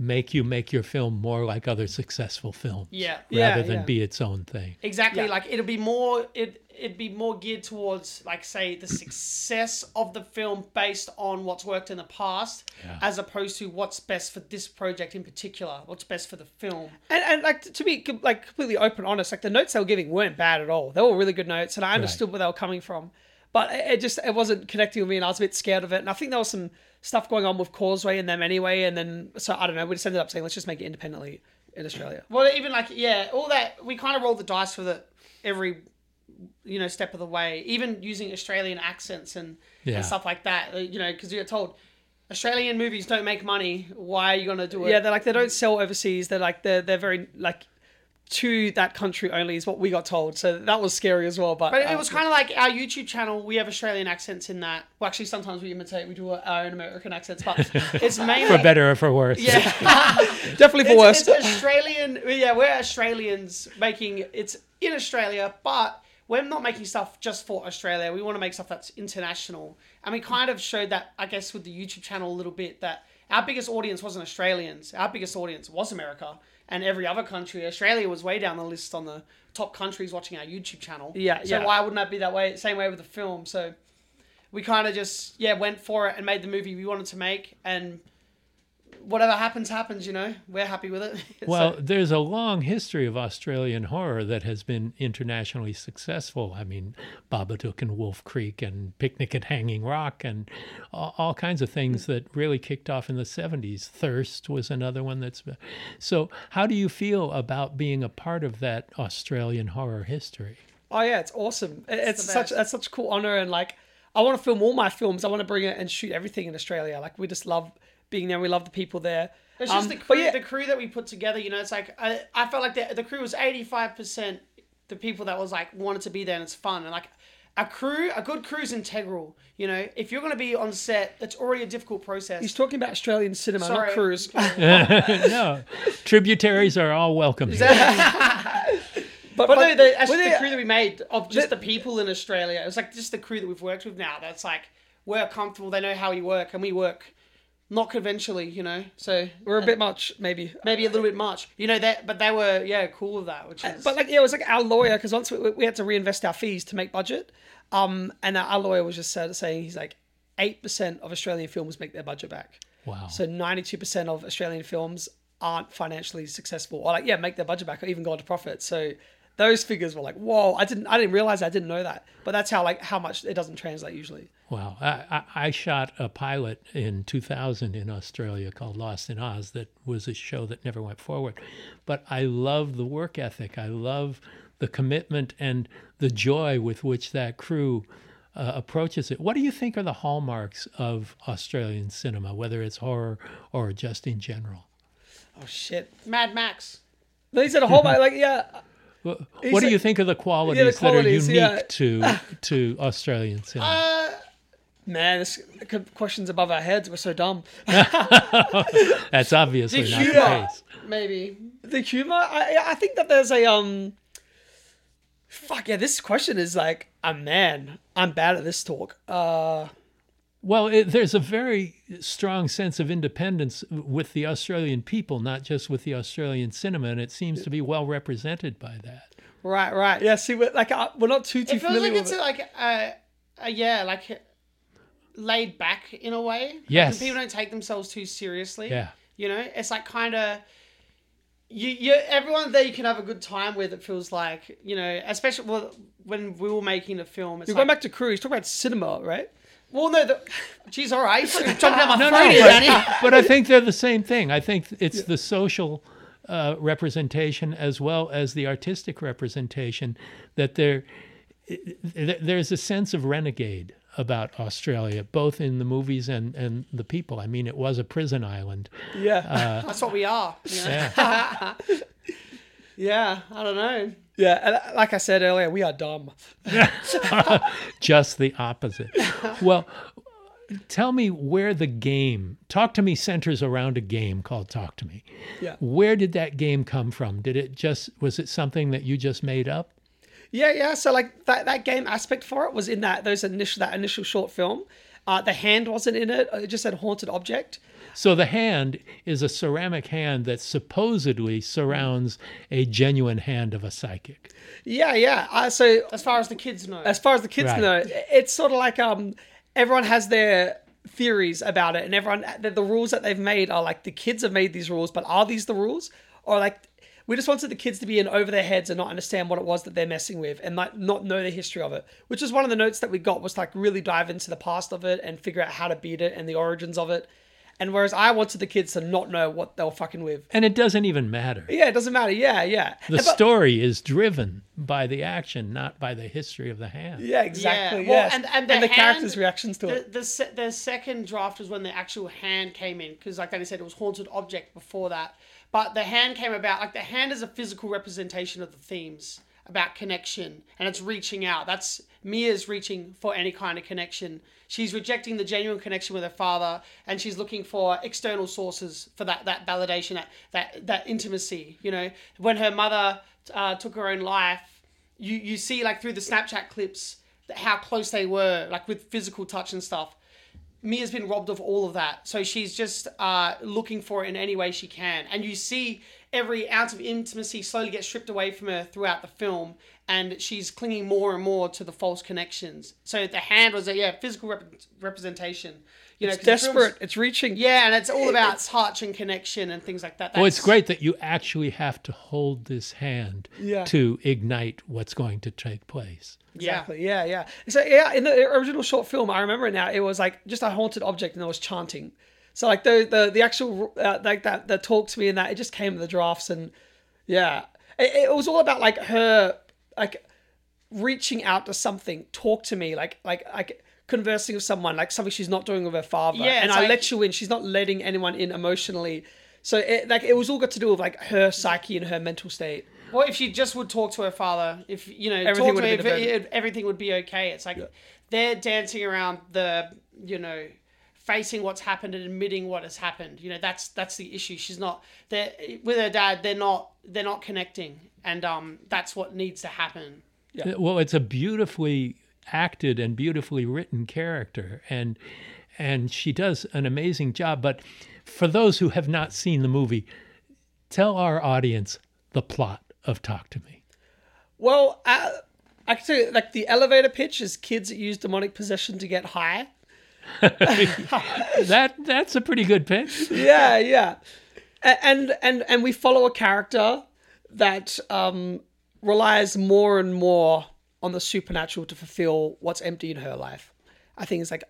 make you make your film more like other successful films. Yeah. rather Yeah, than yeah. be its own thing. Exactly. Yeah. Like it'll be more it it'd be more geared towards like say the success of the film based on what's worked in the past Yeah. as opposed to what's best for this project in particular, what's best for the film. And, and like to be like completely open, honest, like the notes they were giving weren't bad at all. They were really good notes, and I understood where they were coming from. But it, it just it wasn't connecting with me, and I was a bit scared of it. And I think there was some stuff going on with Causeway and them anyway. And then so I don't know. We just ended up saying let's just make it independently in Australia. Well, even like yeah, all that we kind of rolled the dice for the every you know step of the way, even using Australian accents and, Yeah. and stuff like that. uh, You know, because you're told Australian movies don't make money. Why are you gonna do it? Yeah, they're like they don't sell overseas. They're like they're they're very like to that country only is what we got told. So that was scary as well. But, But uh, it was kind of like our YouTube channel. We have Australian accents in that. Well, actually, sometimes we imitate. We do our own American accents, but it's mainly For better or for worse. Yeah, definitely for worse. it's, it's Australian. Yeah, we're Australians making it's in Australia, but we're not making stuff just for Australia. We want to make stuff that's international, and we kind of showed that, I guess, with the YouTube channel a little bit that our biggest audience wasn't Australians. Our biggest audience was America and every other country. Australia was way down the list on the top countries watching our YouTube channel. Yeah, So yeah. why wouldn't that be that way? Same way with the film. So we kind of just yeah went for it and made the movie we wanted to make and whatever happens happens you know we're happy with it Well, So- there's a long history of Australian horror that has been internationally successful. I mean, Babadook and Wolf Creek and Picnic at Hanging Rock and all, all kinds of things that really kicked off in the 70s. Thirst was another one that's. So, how do you feel about being a part of that Australian horror history? Oh yeah, it's awesome. It- It's, such best. that's such a cool honor and like I want to film all my films. I want to bring it and shoot everything in Australia. Like we just love being there. We love the people there. it's just Um, the crew yeah, the crew that we put together you know it's like i, I felt like the, the crew was 85% the people that was like wanted to be there and it's fun and like a crew a good crew is integral you know if you're going to be on set it's already a difficult process he's talking about Australian cinema, Sorry. not crews. no, tributaries are all welcome. here. But, But no, the, that's with the crew that we made of just the- the people in Australia. It was like just the crew that we've worked with now. That's like we're comfortable. They know how we work, and we work not conventionally, you know. So we're a bit much, maybe. maybe a little bit much, you know. That, but they were yeah cool with that, which is. But like, yeah, it was like our lawyer because once we, we had to reinvest our fees to make budget, um, and our lawyer was just said, saying he's like eight percent of Australian films make their budget back. Wow. So ninety-two percent of Australian films aren't financially successful, or like yeah, make their budget back, or even go into profit. So those figures were like, whoa! I didn't, I didn't realize, I didn't know that. But that's how like how much it doesn't translate usually. Wow. I, I, I shot a pilot in 2000 in Australia called Lost in Oz that was a show that never went forward. But I love the work ethic. I love the commitment and the joy with which that crew uh, approaches it. What do you think are the hallmarks of Australian cinema, whether it's horror or just in general? Oh shit! Mad Max. They said a whole like yeah. Wh- What do said- you think of the qualities, qualities, that are yeah. unique to to Australian cinema? Uh, Man, this questions above our heads. We're so dumb. That's obviously the not the humor. case. maybe. the humor I, I think that there's a um fuck yeah this question is like a man i'm bad at this talk uh Well, it, there's a very strong sense of independence with the Australian people, not just with the Australian cinema, and it seems to be well represented by that. right right yeah see we're like uh, we're not too too It feels familiar like with it's it like uh, uh, yeah, like laid back in a way. Like, Yes. people don't take themselves too seriously. Yeah. You know, it's like kind of you, you everyone there you can have a good time with. It feels like you know, especially well, when we were making the film. It's you're like, going back to crews talk about cinema right well, no, the, geez, all right, jumping down my No, throat no, here, but, Danny. but I think they're the same thing. I think it's the social uh, representation as well as the artistic representation that there there's a sense of renegade about Australia, both in the movies and, and the people. I mean, it was a prison island. yeah That's what we are. You? Yeah. Yeah, I don't know. yeah and uh, like i said earlier we are dumb just the opposite. well, tell me where the game Talk to Me centers around a game called Talk to Me. Yeah. Where did that game come from? Did it just was it something that you just made up? Yeah, yeah. So like that, that game aspect for it was in that those initial that initial short film. Uh, the hand wasn't in it. It just said haunted object. So the hand is a ceramic hand that supposedly surrounds a genuine hand of a psychic. Yeah, yeah. Uh, so As far as the kids know. as far as the kids Right. know, it's sort of like um everyone has their theories about it, and everyone the, the rules that they've made are like the kids have made these rules, but are these the rules or like we just wanted the kids to be in over their heads and not understand what it was that they're messing with and like not know the history of it which is one of the notes that we got was like really dive into the past of it and figure out how to beat it and the origins of it. And whereas i wanted the kids to not know what they were fucking with. And it doesn't even matter. yeah it doesn't matter. Yeah yeah. The but- story is driven by the action, not by the history of the hand. yeah exactly. Yeah, well, yes. and- and the hand- characters reactions to the, it. the, se- the second draft was when the actual hand came in because like Danny said it was haunted object before that but the hand came about like the hand is a physical representation of the themes about connection and it's reaching out. That's mia's reaching for any kind of connection. She's rejecting the genuine connection with her father and she's looking for external sources for that that validation that that, that intimacy you know? When her mother uh, took her own life you you see like through the snapchat clips how close they were like with physical touch and stuff Mia's been robbed of all of that. So she's just uh, looking for it in any way she can. And you see every ounce of intimacy slowly get stripped away from her throughout the film. And she's clinging more and more to the false connections. So the hand was a yeah physical rep- representation. You know, it's 'cause desperate it's reaching Yeah, and it's all about touch and connection and things like that. Well, it's great that you actually have to hold this hand Yeah. to ignite what's going to take place. Exactly. Yeah, yeah. So yeah, in the original short film, I remember it now. It was like just a haunted object, and there was chanting. So like the the the actual uh, like that the talk to me and that it just came in the drafts, and yeah, it, it was all about like her like reaching out to something, talk to me, like like like conversing with someone, like something she's not doing with her father. Yeah, and I like- let you in. She's not letting anyone in emotionally. So it like it was all got to do with like her psyche and her mental state. Well, if she just would talk to her father, if you know, Everything talk would to have her, been if- everything would be okay. It's like they're dancing around the, you know, facing what's happened and admitting what has happened. You know, that's that's the issue. She's not there with her dad. They're not they're not connecting, and um, that's what needs to happen. Yeah. Well, it's a beautifully acted and beautifully written character, and and she does an amazing job. But for those who have not seen the movie, tell our audience the plot of Talk to Me. Well, uh, I can tell you, like the elevator pitch is kids that use demonic possession to get high. That that's a pretty good pitch. Yeah, yeah, and and and we follow a character that um, relies more and more on the supernatural to fulfill what's empty in her life. I think it's like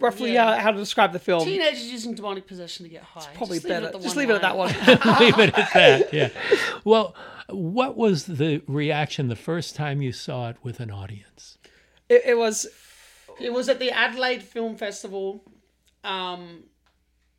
roughly Yeah. uh, how to describe the film. Teenagers using demonic possession to get high. It's Probably Just leave it better. at Just one leave it at that one. Leave it at that. Yeah. Well, what was the reaction the first time you saw it with an audience? it, it was It was at the Adelaide Film Festival. Um,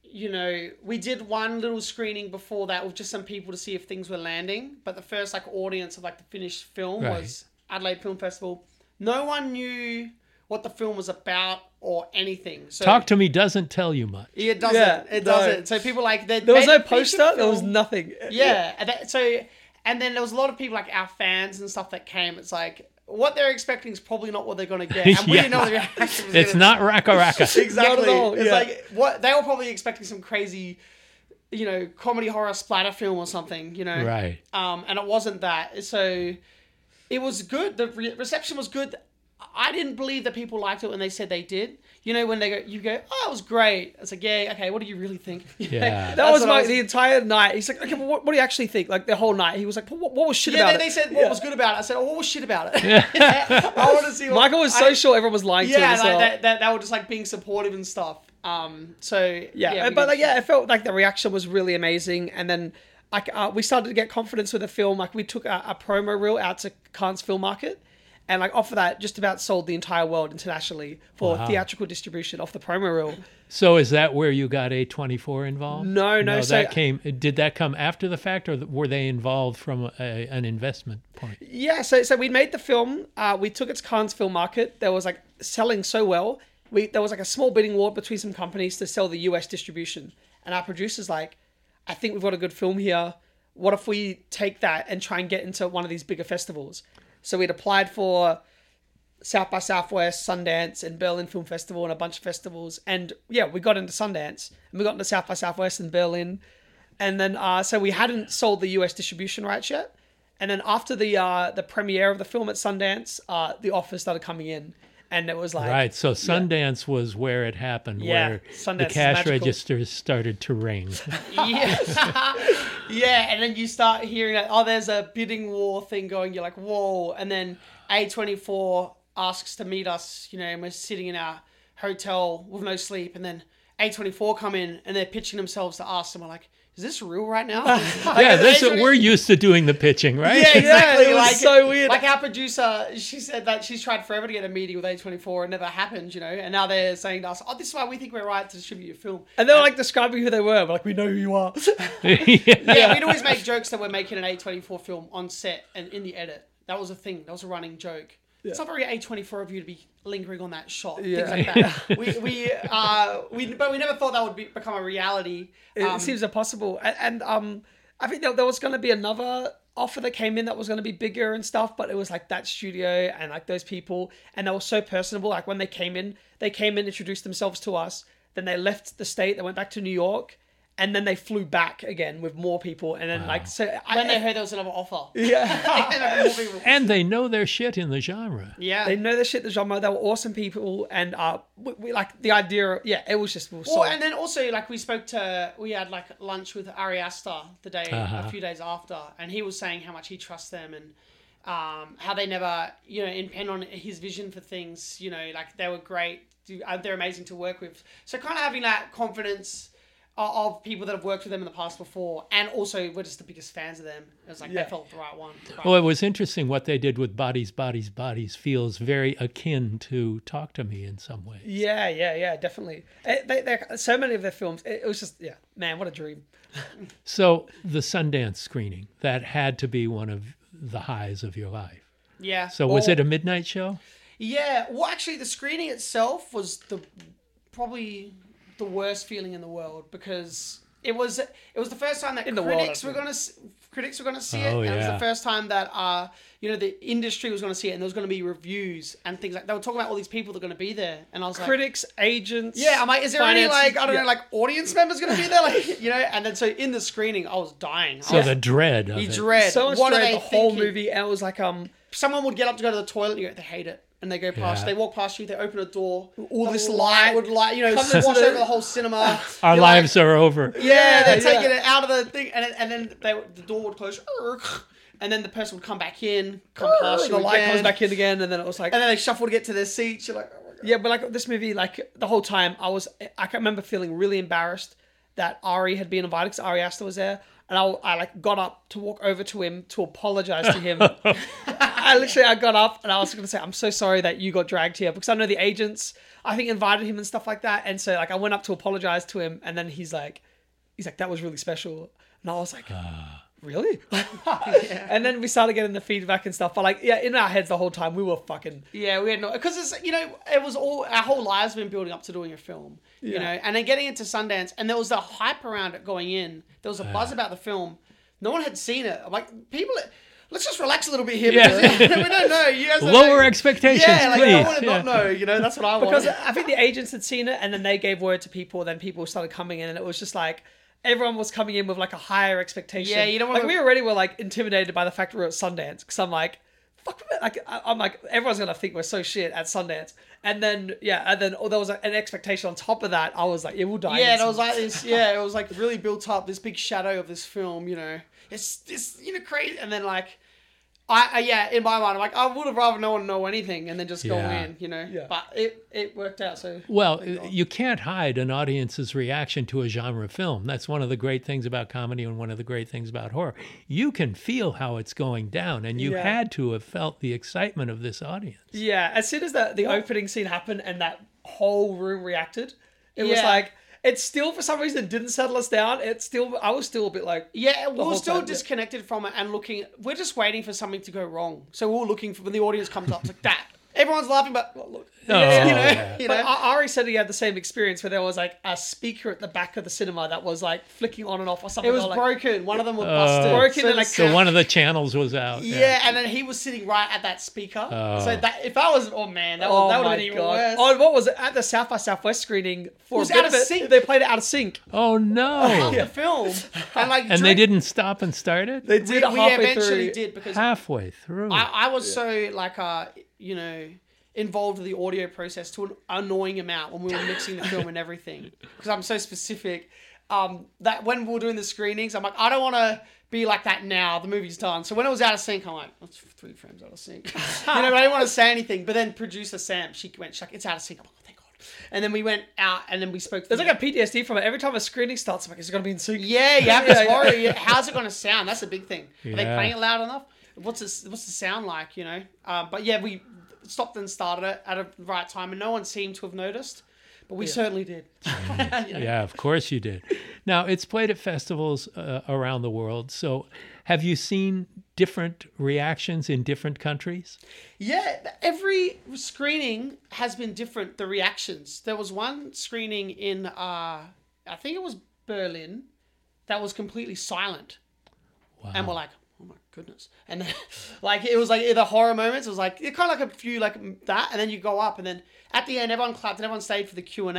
you know, we did one little screening before that with just some people to see if things were landing. But the first like audience of like the finished film Right. was Adelaide Film Festival. No one knew what the film was about or anything. So Talk to Me doesn't tell you much. It doesn't. Yeah, it no. doesn't. So people like they there was no a feature poster. There was nothing. Yeah. And that, so, and then there was a lot of people like our fans and stuff that came. It's like what they're expecting is probably not what they're going to get, and we Yeah. didn't know the reaction was. It's gonna not RackaRacka. exactly. Not at all, It's yeah. like what they were probably expecting some crazy, you know, comedy horror splatter film or something. You know, Right. um, and it wasn't that. So it was good. The re- reception was good. I didn't believe that people liked it when they said they did. You know, when they go, you go, oh, it was great. It's like, yeah, okay. What do you really think? Yeah. That was what my was- the entire night. He's like, okay, but what, what do you actually think? Like the whole night, he was like, what, what was shit Yeah, about they, it? Yeah, they said what Yeah. was good about it. I said, oh, what was shit about it? I want to see. What, Michael was so I- sure everyone was lying to him. Yeah, like, well. that, that, they were just like being supportive and stuff. Um, so yeah, we but like yeah, it felt like the reaction was really amazing, and then like uh, we started to get confidence with the film. Like we took a, a promo reel out to Cannes Film Market, and like off of that, just about sold the entire world internationally for Wow. theatrical distribution off the promo reel. So is that where you got A24 involved? No, no, so- that came. Did that come after the fact, or were they involved from a, an investment point? Yeah, so so we made the film. Uh, we took it to Cannes Film Market. There was like selling so well, we there was like a small bidding war between some companies to sell the US distribution, and our producers like, I think we've got a good film here. What if we take that and try and get into one of these bigger festivals? So we'd applied for South by Southwest, Sundance, and Berlin Film Festival, and a bunch of festivals. And yeah, we got into Sundance, and we got into South by Southwest and Berlin, and then uh, so we hadn't sold the US distribution rights yet. And then after the uh, the premiere of the film at Sundance, uh, the offers started coming in, and it was like Right. So Sundance was where it happened, Yeah, where Sundance the cash registers started to ring. Yeah. yeah, and then you start hearing that, oh, there's a bidding war thing going. You're like, whoa. And then A24 asks to meet us, you know, and we're sitting in our hotel with no sleep. And then A24 come in and they're pitching themselves to us. And we're like, is this real right now? yeah, that's what we're used to doing the pitching, right? Yeah, exactly. it was like so weird. Like our producer, she said that she's tried forever to get a meeting with A24 and never happened, you know. And now they're saying to us, "Oh, this is why we think we're right to distribute your film." and they were like describing who they were. We're like, we know who you are. Yeah, we'd always make jokes that we're making an A24 film on set and in the edit. That was a thing. That was a running joke. It's not very A24 of you to be lingering on that shot. Yeah. Things like that. we we uh we but we never thought that would be, become a reality. It Um, seems impossible. And, and um, I think there, there was going to be another offer that came in that was going to be bigger and stuff, but it was like that studio and like those people, and they were so personable. Like when they came in, they came in, introduced themselves to us, then they left the state, they went back to New York, and then they flew back again with more people, and then like so. I, when they heard there was another offer. yeah. More and they know their shit in the genre. yeah. They know their shit, the genre. They were awesome people, and uh, we, we like the idea. Yeah, it was just we Well, so and then also like we spoke to we had like lunch with Ari Aster the day Uh-huh. a few days after, and he was saying how much he trusts them and um, how they never you know impend on his vision for things. You know, like they were great. uh, They're amazing to work with. So kind of having that confidence of, people that have worked with them in the past before, and also we're just the biggest fans of them. It was like Yeah. they felt the right one. Right. Well, it was interesting what they did with Bodies, Bodies, Bodies feels very akin to Talk to Me in some ways. yeah, yeah, yeah, definitely. It, they, so many of their films, it, it was just yeah, man, what a dream. So the Sundance screening, that had to be one of the highs of your life. yeah. So was Or- it a midnight show? Yeah, well, actually, the screening itself was the probably the worst feeling in the world because it was it was the first time that In the world, critics I were gonna critics were gonna see Oh, it. And it was the first time that uh you know the industry was gonna see it, and there was gonna be reviews and things like they were talking about all these people that are gonna be there, and I was like. Critics, agents. yeah, I'm like, is there any like I don't yeah. know like audience members gonna be there, like you know? And then so in the screening, I was dying. So was- the dread of you it. dread. so much what dread they the whole thinking? movie, and it was like um someone would get up to go to the toilet and you go, they hate it. And they go past, Yeah. they walk past you, they open a door, All this light light would light, you know, comes wash the- over the whole cinema. Our You're like, lives are over. yeah, they're Yeah, taking yeah. it out of the thing, and, and then they, the door would close, and then the person would come back in, come oh, past you the light again, comes back in again, and then it was like and then they shuffle to get to their seats. You're like, oh my god. yeah, but like this movie, like the whole time, I was I can remember feeling really embarrassed that Ari had been invited because Ari Aster was there, and I, I like got up to walk over to him to apologize to him. I literally I got up and I was going to say I'm so sorry that you got dragged here because I know the agents I think invited him and stuff like that, and so like I went up to apologize to him, and then he's like, he's like that was really special, and I was like. Really? And then we started getting the feedback and stuff. But like, yeah, in our heads the whole time, we were fucking Yeah, we had no because it's you know it was all our whole lives been building up to doing a film, you know, and then getting into Sundance, and there was the hype around it going in. There was a buzz about the film. No one had seen it. Like people. Let's just relax a little bit here Yeah. because we don't know. You guys don't Lower know. expectations, Yeah, like please. I want to Yeah. not know. You know, that's what I want. because I think the agents had seen it and then they gave word to people. Then people started coming in, and it was just like everyone was coming in with like a higher expectation. Yeah, you don't like wanna- we already were like intimidated by the fact we were at Sundance because I'm like. Fuck, like I- I'm like everyone's gonna think we're so shit at Sundance, and then yeah, and then oh, there was an expectation on top of that. I was like, it will die. yeah, and it was like this. Yeah, it was like really built up. This big shadow of this film. You know, it's it's you know crazy. And then like, I, I yeah, in my mind, I'm like, I would have rather no one know anything and then just go Yeah. in. You know, Yeah. but it it worked out. So Well, you can't hide an audience's reaction to a genre film. That's one of the great things about comedy and one of the great things about horror. You can feel how it's going down, and you Yeah. had to have felt the excitement of this audience. Yeah, as soon as the, the opening scene happened and that whole room reacted, it was Yeah. like it still for some reason didn't settle us down. It still I was still a bit like Yeah, we were still time, yeah. disconnected from it and looking. We're just waiting for something to go wrong. So we're looking for when the audience comes up, it's like that. Everyone's laughing, but well, look, Oh, you know, yeah. you But know. A- Ari said he had the same experience where there was like a speaker at the back of the cinema that was like flicking on and off or something. It was like, broken. One of them was busted. Broken and, like, So one of the channels was out. Yeah, and then he was sitting right at that speaker. Oh. So that if I was, oh man, that, Oh was, that would my have been even god! worse. Oh, what was it at the South by Southwest screening? For was a out of of it, sync. They played it out of sync. Oh no! Half the film, and like And they didn't stop and start it. They did it we halfway eventually through. did because halfway through. I, I was so like uh you know involved with the audio process to an annoying amount when we were mixing the film and everything because I'm so specific. Um, that when we were doing the screenings, I'm like, I don't want to be like that now. The movie's done. So when it was out of sync, I'm like, that's three frames out of sync. you know, but I didn't want to say anything. But then producer Sam, she went, she's like, it's out of sync. I'm like, oh, thank God. And then we went out and then we spoke. There's the- like a PTSD from it. Every time a screening starts, I'm like, is it gonna be in sync? yeah, you have Yeah, this yeah. How's it going to sound? That's a big thing. Are they playing it loud enough? What's this? What's the sound like? You know. Um, but yeah, we stopped and started it at a right time, and no one seemed to have noticed, but we certainly did. You know? yeah, of course you did. Now it's played at festivals uh, around the world. So, have you seen different reactions in different countries? Yeah, every screening has been different. The reactions. There was one screening in, uh, I think it was Berlin, that was completely silent, and we're like, oh my goodness. And then, like it was like the horror moments. It was like it kind of like a few like that, and then you go up, and then at the end, everyone clapped and everyone stayed for the Q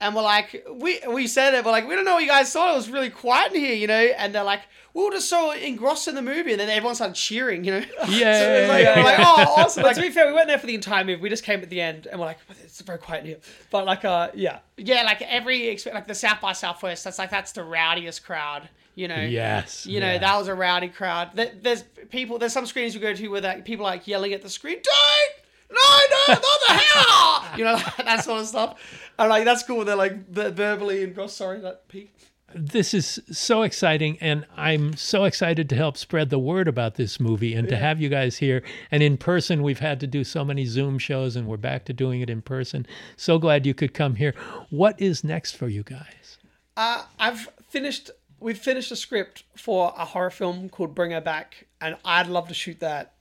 and we're like, we we said it, but like we don't know what you guys thought. It was really quiet in here, you know. And they're like, we were just so engrossed in the movie, and then everyone started cheering, you know. Yeah, so it like, yeah, we're like, oh, awesome! Like, to be fair, we weren't there for the entire movie. We just came at the end, and we're like, it's very quiet in here. But like, uh, yeah, Yeah, like every like the South by Southwest, that's like that's the rowdiest crowd. You know. Yes, You know yeah. that was a rowdy crowd. There- There's people. There's some screens you go to where like people are, like yelling at the screen. Don't. No, no, not the hell! You know that sort of stuff. And like that's cool. They're like ver- verbally engrossed. Sorry, that peak. This is so exciting, and I'm so excited to help spread the word about this movie and to have you guys here. And in person, we've had to do so many Zoom shows, and we're back to doing it in person. So glad you could come here. What is next for you guys? uh, I've finished. We've finished a script for a horror film called Bring Her Back, and I'd love to shoot that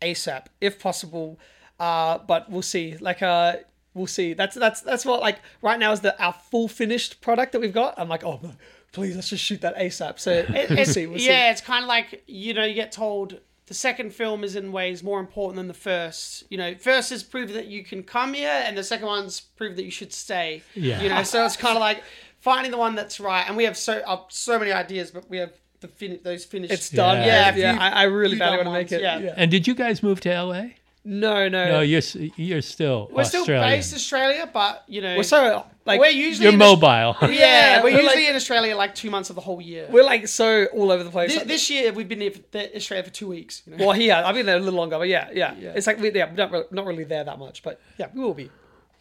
ASAP if possible. Uh, but we'll see. Like, uh, we'll see. That's that's that's what like right now is the our full finished product that we've got. I'm like, oh, no, please, let's just shoot that ASAP. So It- we'll see. We'll see. yeah, it's kind of like you know you get told the second film is in ways more important than the first. You know, first is prove that you can come here, and the second one's prove that you should stay. Yeah. You know, so it's kind of like finding the one that's right. And we have so uh, so many ideas, but we have the fin- those finished. It's done. Yeah. Yeah, Yeah, yeah. few- I, I really badly want to make ones, it. yeah. And did you guys move to LA? No, no. No, you're s- you're still we're still Australian. based Australia, but you know we're so like we're usually You're in Aus- mobile. Yeah, Yeah, we're we're usually like- in Australia like two months of the whole year. we're like so all over the place. This, this year we've been here for the- Australia for two weeks. You know? well, here I've been there a little longer, but yeah, yeah. Yeah. It's like we, yeah, we're not really, not really there that much, but yeah, we will be.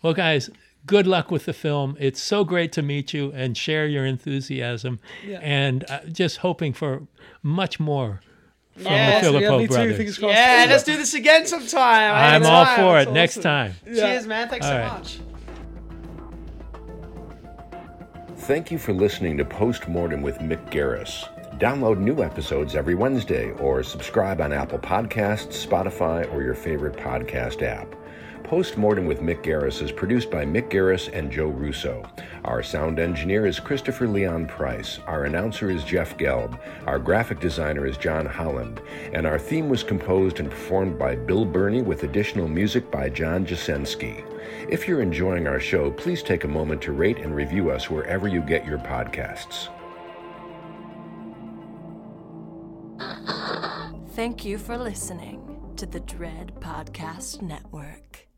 Well, guys, good luck with the film. It's so great to meet you and share your enthusiasm, Yeah. and uh, just hoping for much more from Yes, the yeah, Philippou me too, brothers. fingers crossed. Yeah, let's do this again sometime. I'm Anytime. all for it. That's Next awesome. time. Cheers, man. Thanks All so right. much. Thank you for listening to Postmortem with Mick Garris. Download new episodes every Wednesday or subscribe on Apple Podcasts, Spotify, or your favorite podcast app. Postmortem with Mick Garris is produced by Mick Garris and Joe Russo. Our sound engineer is Christopher Leon Price. Our announcer is Jeff Gelb. Our graphic designer is John Holland. And our theme was composed and performed by Bill Burney with additional music by John Jasensky. If you're enjoying our show, please take a moment to rate and review us wherever you get your podcasts. Thank you for listening to the Dread Podcast Network.